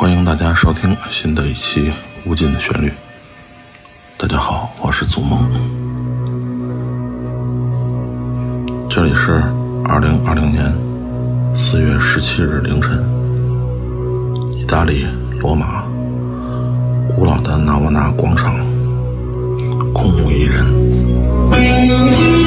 欢迎大家收听新的一期《无尽的旋律》。大家好，我是祖梦，这里是二零二零年四月十七日凌晨，意大利罗马古老的纳瓦纳广场，空无一人。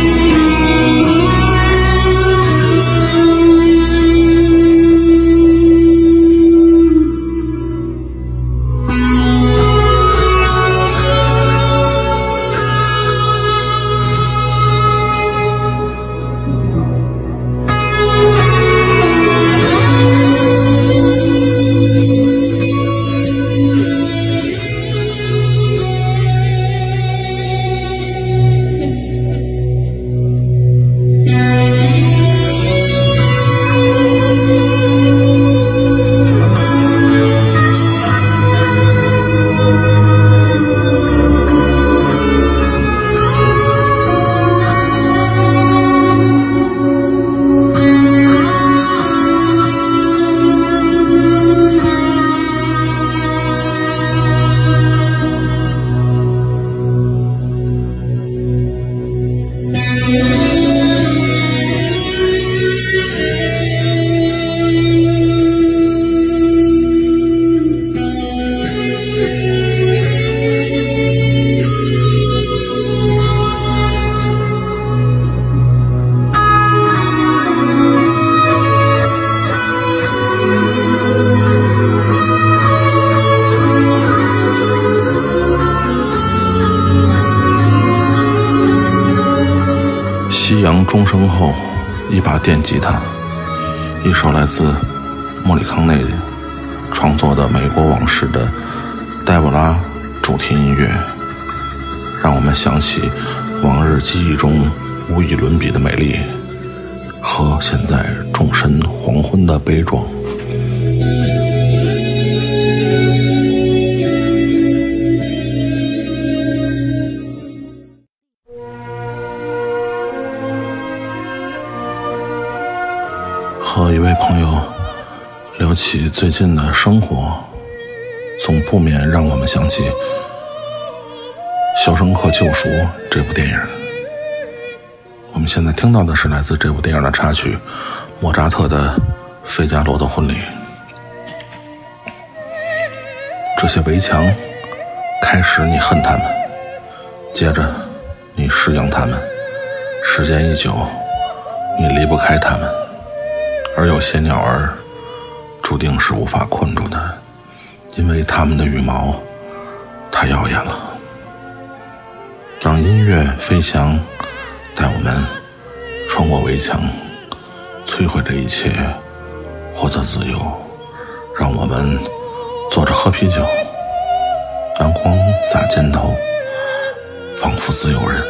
吉他，一首来自莫里康内创作的《美国往事》的黛布拉主题音乐，让我们想起往日记忆中无与伦比的美丽，和现在众神黄昏的悲壮。和一位朋友聊起最近的生活，总不免让我们想起《肖申克救赎》这部电影。我们现在听到的是来自这部电影的插曲，莫扎特的《费加罗的婚礼》。这些围墙，开始你恨他们，接着你适应他们，时间一久，你离不开他们。而有些鸟儿注定是无法困住的，因为它们的羽毛太耀眼了。让音乐飞翔，带我们穿过围墙，摧毁这一切，获得自由。让我们坐着喝啤酒，阳光洒肩头，仿佛自由人。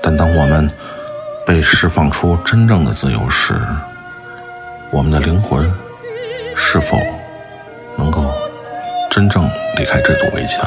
但当我们被释放出真正的自由时，我们的灵魂是否能够真正离开这堵围墙？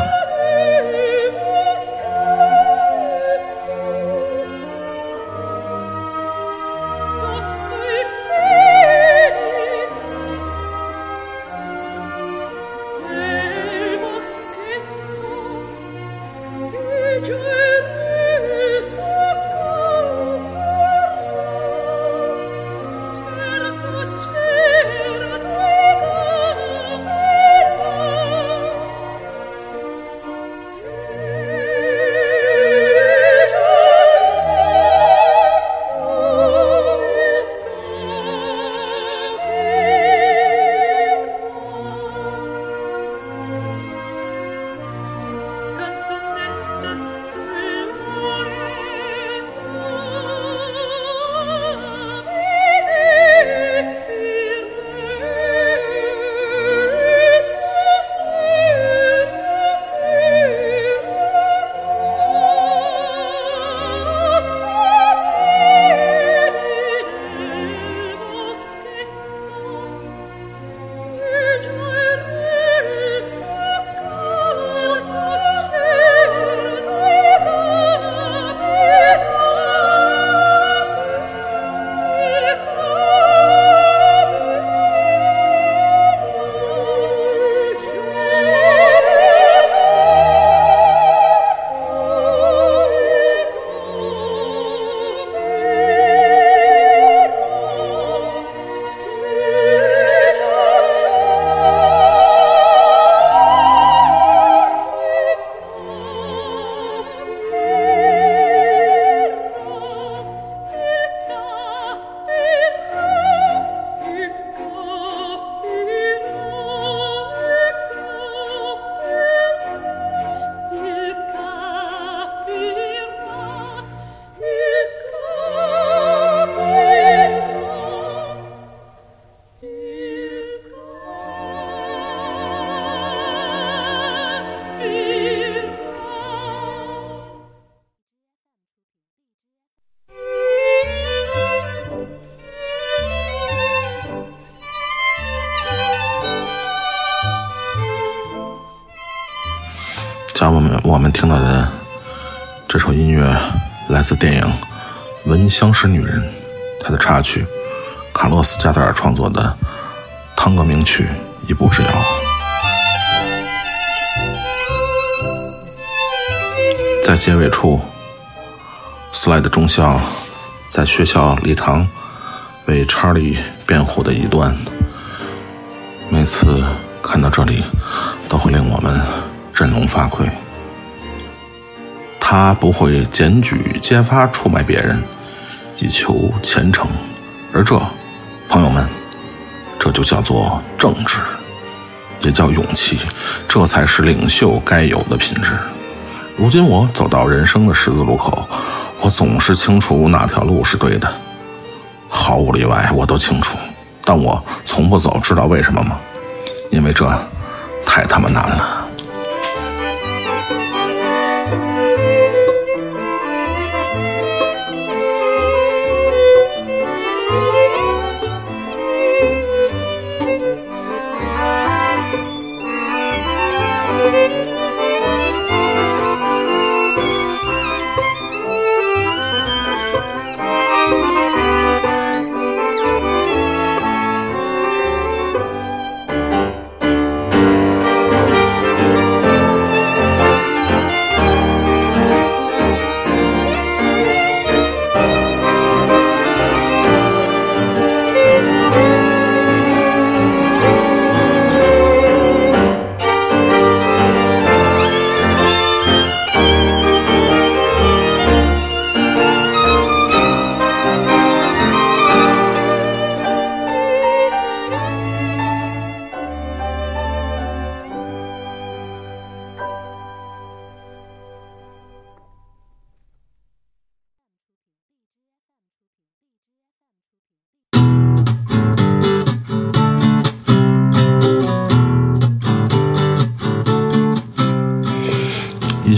听到的这首音乐来自电影《闻香识女人》，它的插曲卡洛斯·加德尔创作的汤戈名曲《一步之遥》。在结尾处，斯莱德中校在学校礼堂为查理辩护的一段，每次看到这里，都会令我们振聋发聩。他不会检举揭发出卖别人，以求前程，而这，朋友们，这就叫做正直，也叫勇气，这才是领袖该有的品质。如今我走到人生的十字路口，我总是清楚哪条路是对的，毫无例外，我都清楚。但我从不走，知道为什么吗？因为这太他妈难了。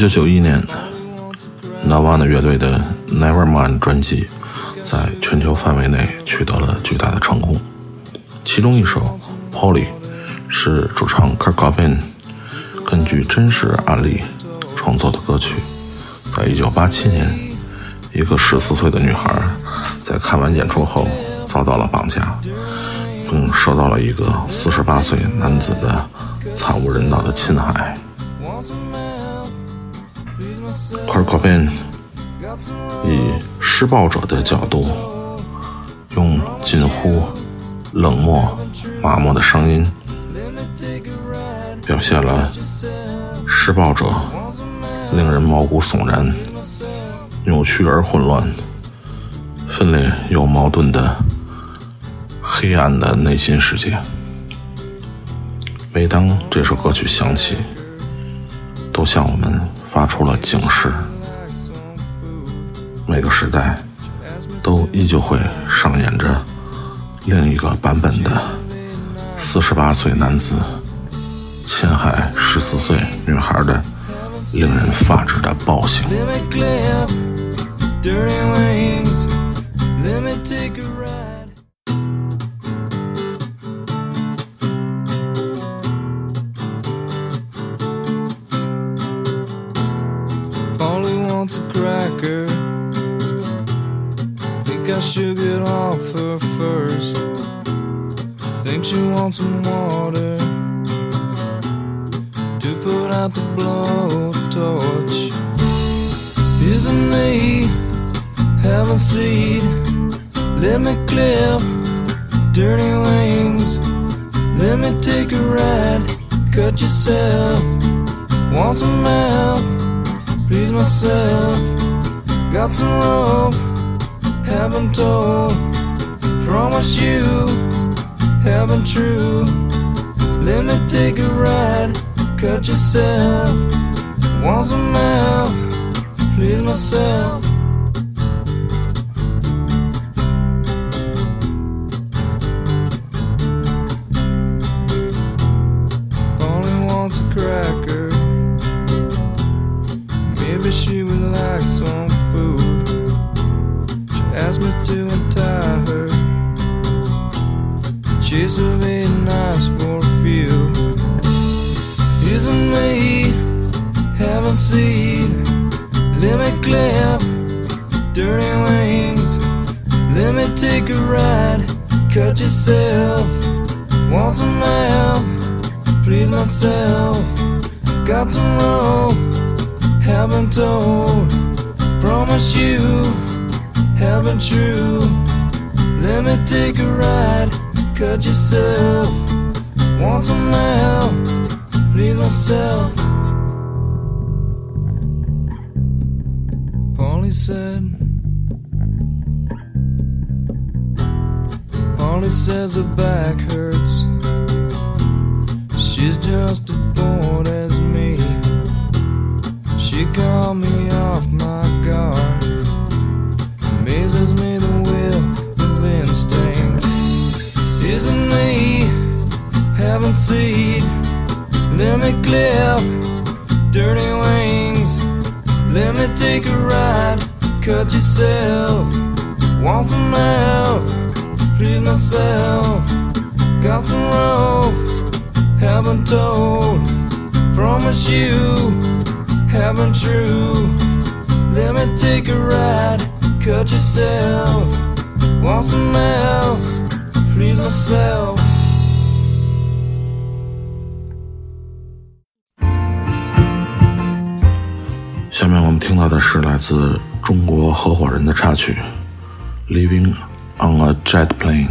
九九一年，Nirvana 乐队的《Nevermind》专辑在全球范围内取得了巨大的成功。其中一首《Polly》是主唱 Kurt Cobain 根据真实案例创作的歌曲。在一九八七年，一个十四岁的女孩在看完演出后遭到了绑架，并受到了一个四十八岁男子的惨无人道的侵害。Kurt Cobain 以施暴者的角度，用近乎冷漠、麻木的声音，表现了施暴者令人毛骨悚然、扭曲而混乱、分裂又矛盾的黑暗的内心世界。每当这首歌曲响起，都向我们。发出了警示。每个时代都依旧会上演着另一个版本的四十八岁男子侵害十四岁女孩的令人发指的暴行。Let me clean up dirty wings let me take a ride. Wants a cracker. Think I should get off her first. Think she wants some water to put out the blowtorch. Isn't me have a seed? Let me clip dirty wings. Let me take a ride. Cut yourself. Want some help? Please myself. Got some rope, haven't told. Promise you, haven't true. Let me take a ride, cut yourself. Want some help, please myself. Surveyed nice for a few. Isn't me haven't seen. Let me clip dirty wings. Let me take a ride. Cut yourself. Want some help? Please myself. Got some rope. Haven't told. Promise you. Haven't true. Let me take a ride. Cut yourself. Want some help? Please myself. Polly said. Polly says her back hurts. She's just as bored as me. She called me off my guard. Isn't me having seed? Let me clip dirty wings. Let me take a ride. Cut yourself. Want some help? Please myself. Got some rope. Haven't told. Promise you. Haven't true. Let me take a ride. Cut yourself. Want some help? Please myself. 下面我们听到的是来自中国合伙人的插曲《Living on a Jet Plane》，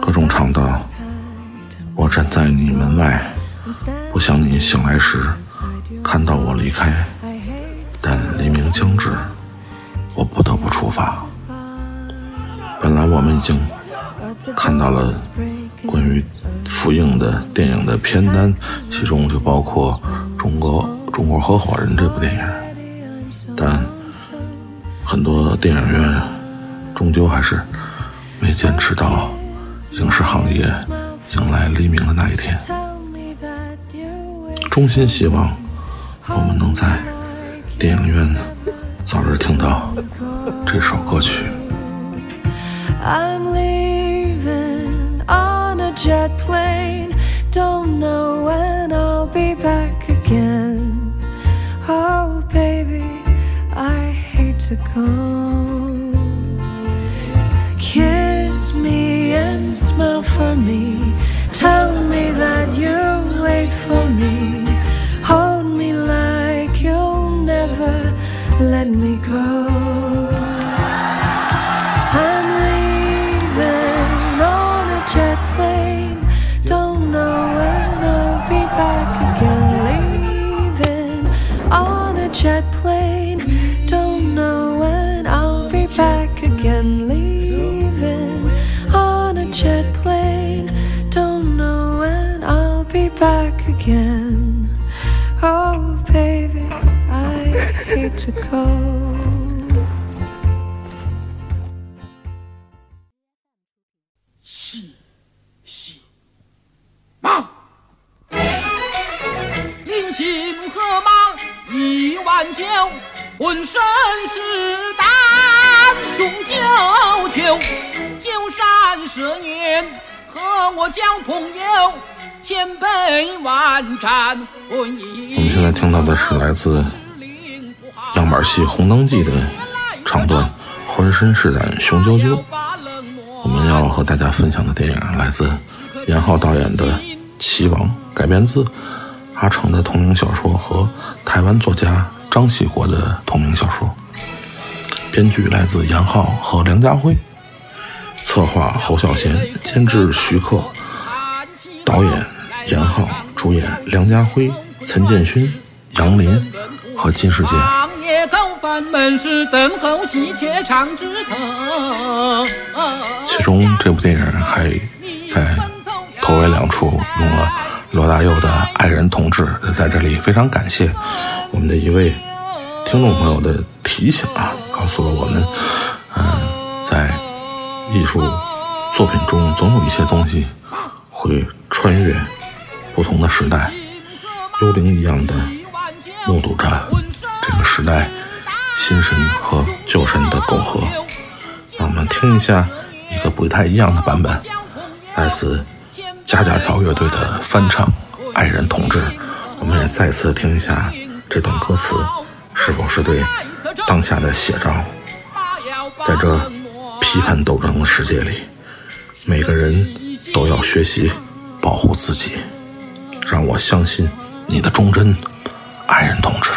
各种唱道：“我站在你门外，不想你醒来时看到我离开，但黎明将至，我不得不出发。”本来我们已经看到了关于复映的电影的片单，其中就包括中国。《中国合伙人》这部电影，但很多电影院终究还是没坚持到影视行业迎来黎明的那一天。衷心希望我们能在电影院早日听到这首歌曲。To come. Kiss me and smile for me. Tell me that you'll wait for me. Hold me like you'll never let me go. 浑身是胆雄赳赳。九山十年和我交朋友，千杯万盏。我们现在听到的是来自样板戏《红灯记》的唱段，浑身是胆雄赳赳。我们要和大家分享的电影来自严浩导演的《棋王》，改编自阿城的同名小说和台湾作家张喜国的同名小说。编剧来自严浩和梁家辉，策划侯孝贤，监制徐克，导演严浩，主演梁家辉、陈建勋、杨林和金世杰。其中这部电影还在头尾两处用了罗大佑的《爱人同志》，在这里非常感谢我们的一位听众朋友的提醒啊，告诉了我们，嗯，在艺术作品中总有一些东西会穿越不同的时代，幽灵一样的目睹着这个时代新神和旧神的苟合。让我们听一下一个不太一样的版本，来自加加条乐队的翻唱爱人同志。我们也再次听一下这段歌词是否是对当下的写照在这批判斗争的世界里每个人都要学习保护自己让我相信你的忠贞爱人同志。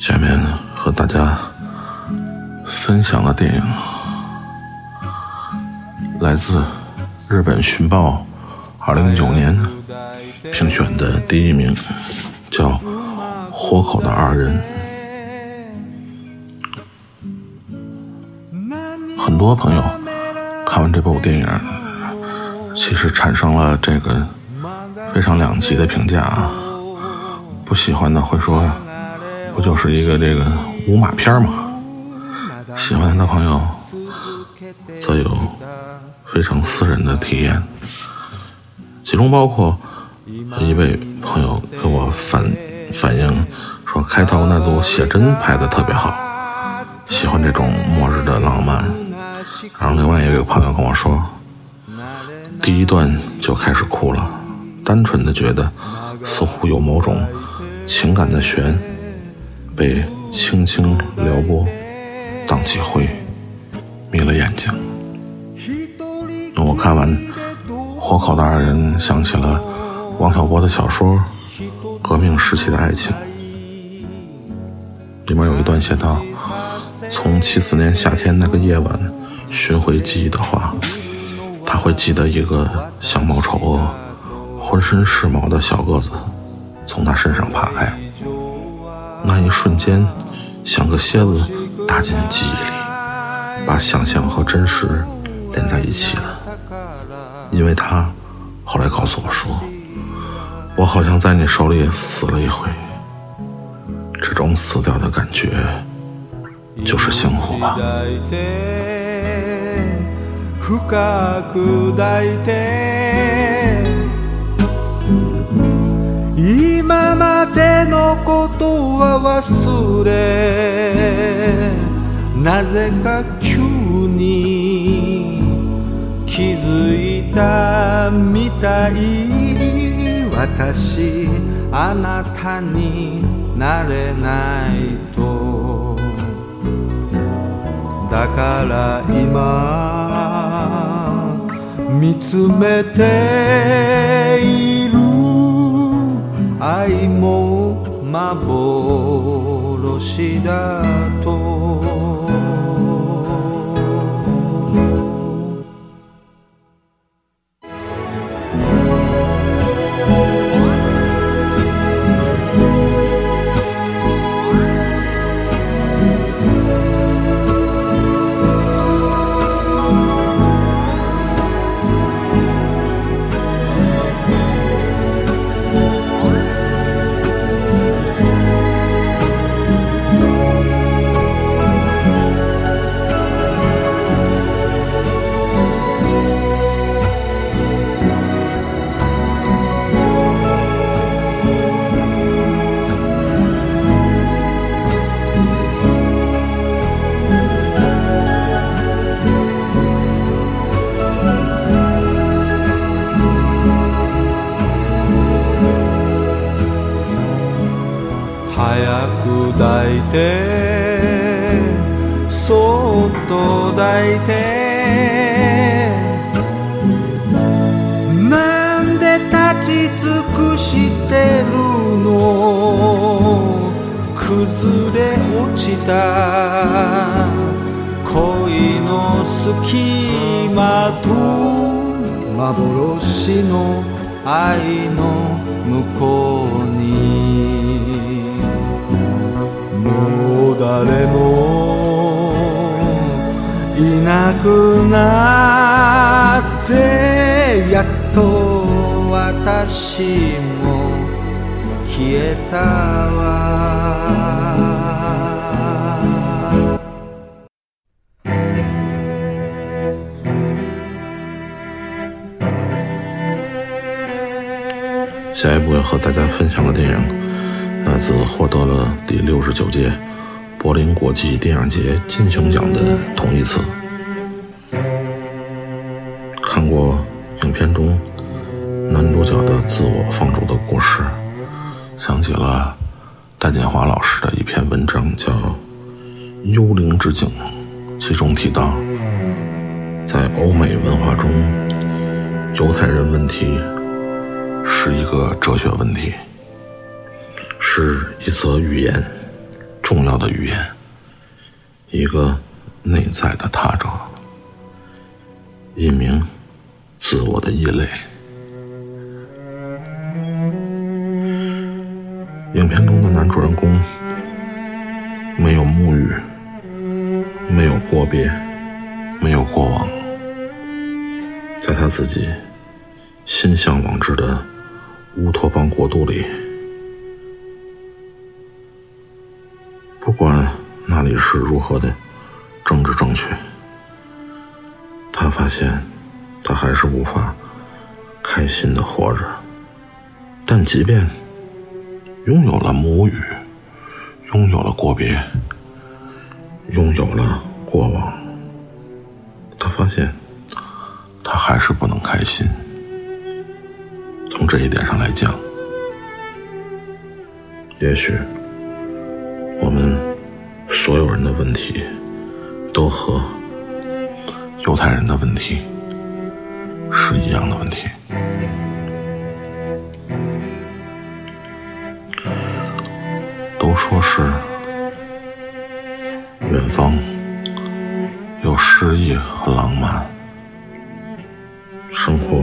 下面和大家分享的电影来自日本寻报二零一九年评选的第一名叫活口的二人。很多朋友看完这部电影其实产生了这个非常两极的评价啊不喜欢的会说不就是一个这个无马片吗？喜欢的朋友则有非常私人的体验，其中包括一位朋友给我反反映说，开头那组写真拍的特别好，喜欢这种末日的浪漫。然后另外一个朋友跟我说，第一段就开始哭了，单纯的觉得似乎有某种。情感的悬被轻轻撩拨，荡起灰，迷了眼睛。我看完《火烤的二人》，想起了王小波的小说《革命时期的爱情》，里面有一段写道：“从七四年夏天那个夜晚寻回记忆的话，他会记得一个相貌丑恶、浑身是毛的小个子。”从他身上爬开，那一瞬间，像个蝎子打进记忆里，把想象和真实连在一起了。因为他后来告诉我说，我好像在你手里死了一回，这种死掉的感觉就是幸福吧。今までのことは忘れなぜか急に気づいたみたい私あなたになれないと。だから今見つめてい愛も幻だ早く抱いてそっと抱いて。なんで立ち尽くしてるの？崩れ落ちた。恋の隙間と幻の愛の向こうに。もう誰もいなくなってやっと私も消えたわ。下一部要和大家分享的电影，来自获得了第六十九届柏林国际电影节金熊奖的同义词。看过影片中男主角的自我放逐的故事，想起了戴锦华老师的一篇文章，叫《幽灵之境》，其中提到，在欧美文化中，犹太人问题。是一个哲学问题，是一则语言，重要的语言，一个内在的他者，一名自我的异类。影片中的男主人公没有沐浴，没有过别，没有过往，在他自己心向往之的乌托邦国度里，不管那里是如何的政治正确，他发现他还是无法开心的活着。但即便拥有了母语，拥有了国别，拥有了过往，他发现他还是不能开心。从这一点上来讲，也许所有人的问题都和犹太人的问题是一样的问题。都说是远方有诗意和浪漫，生活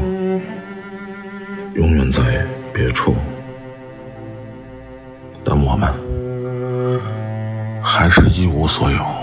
永远在别处，还是一无所有。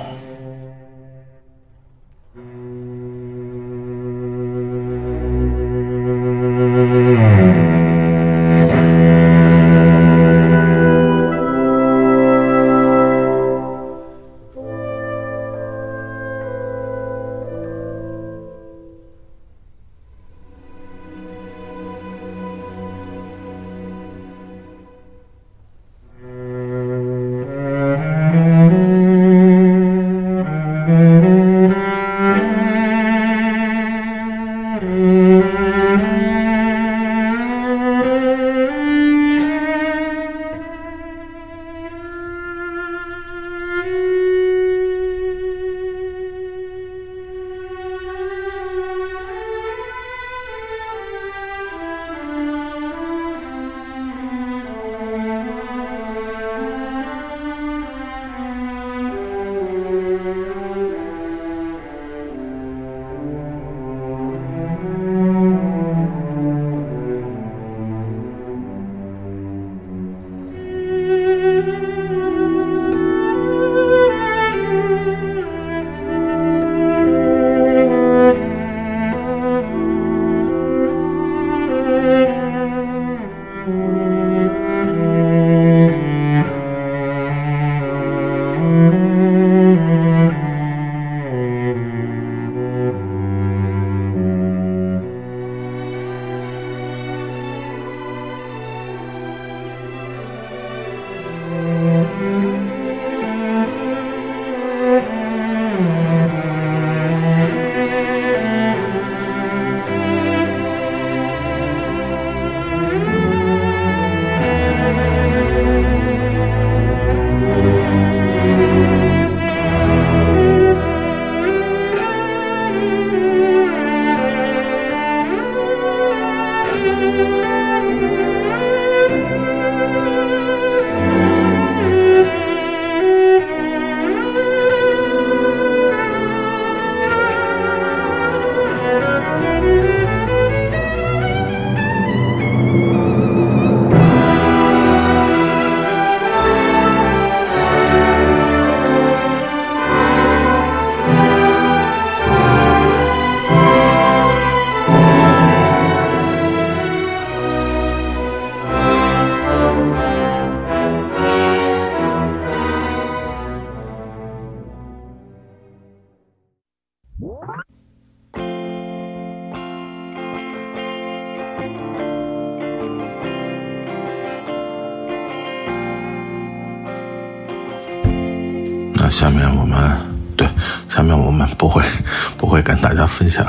分享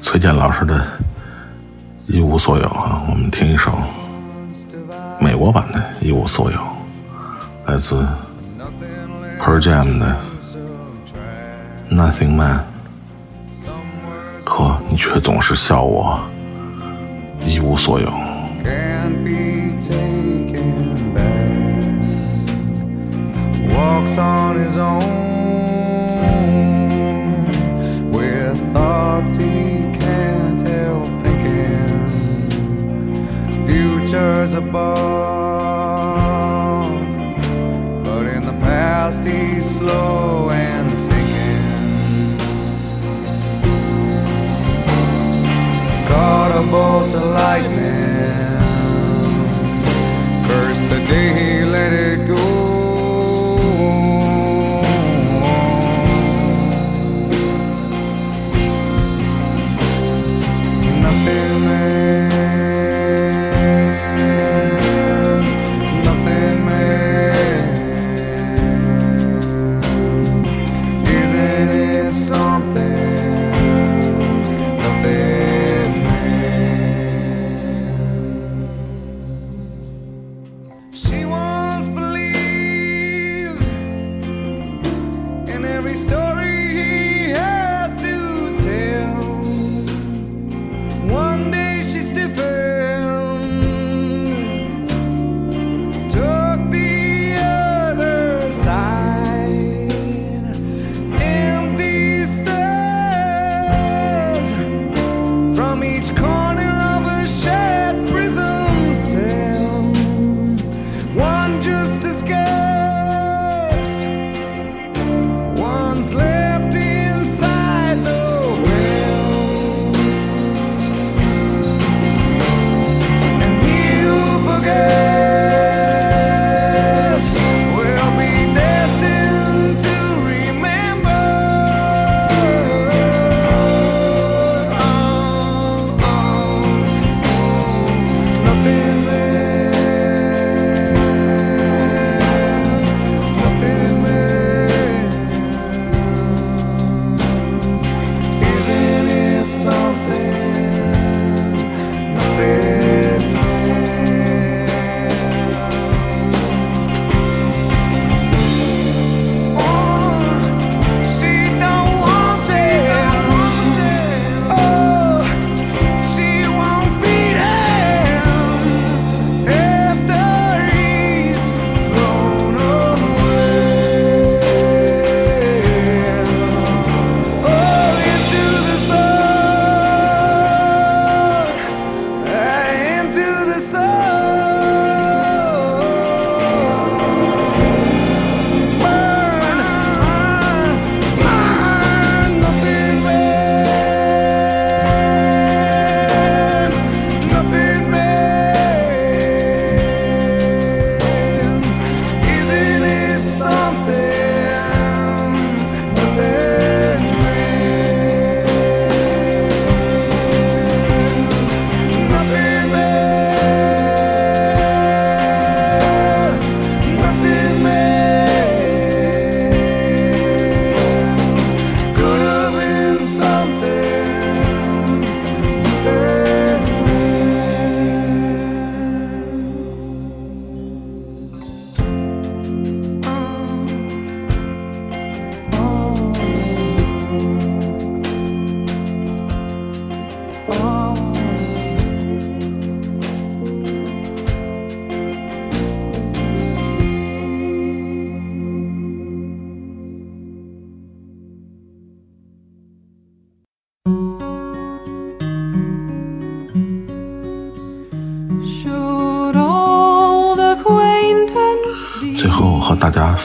崔健老师的《一无所有》啊，我们听一首美国版的《一无所有》，来自 p e r Jam 的《Nothing Man》。可你却总是笑我一无所有。Walks on his own. thoughts he can't help thinking. Futures above, but in the past he's slow and sinking. Caught a bolt of lightning.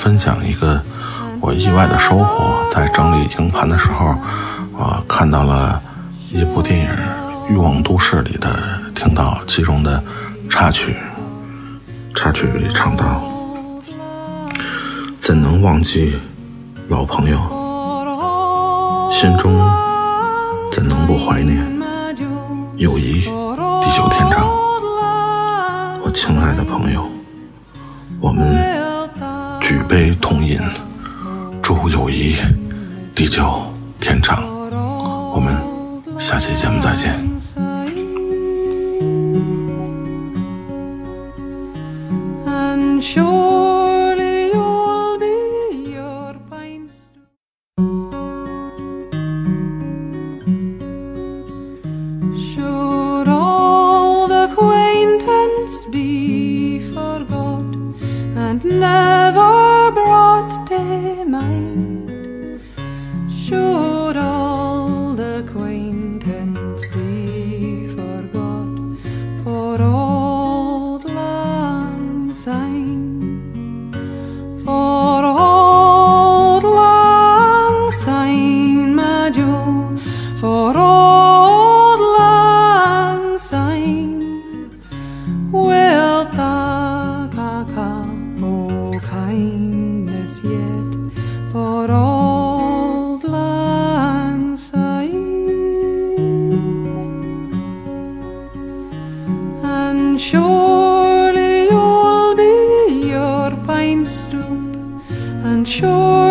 分享一个我意外的收获，在整理硬盘的时候，我看到了一部电影《欲望都市》里的，听到其中的插曲，插曲里唱到：“怎能忘记老朋友？心中怎能不怀念？友谊地久天长。我亲爱的朋友，我们举杯同饮，祝友谊地久天长。我们下期节目再见。sure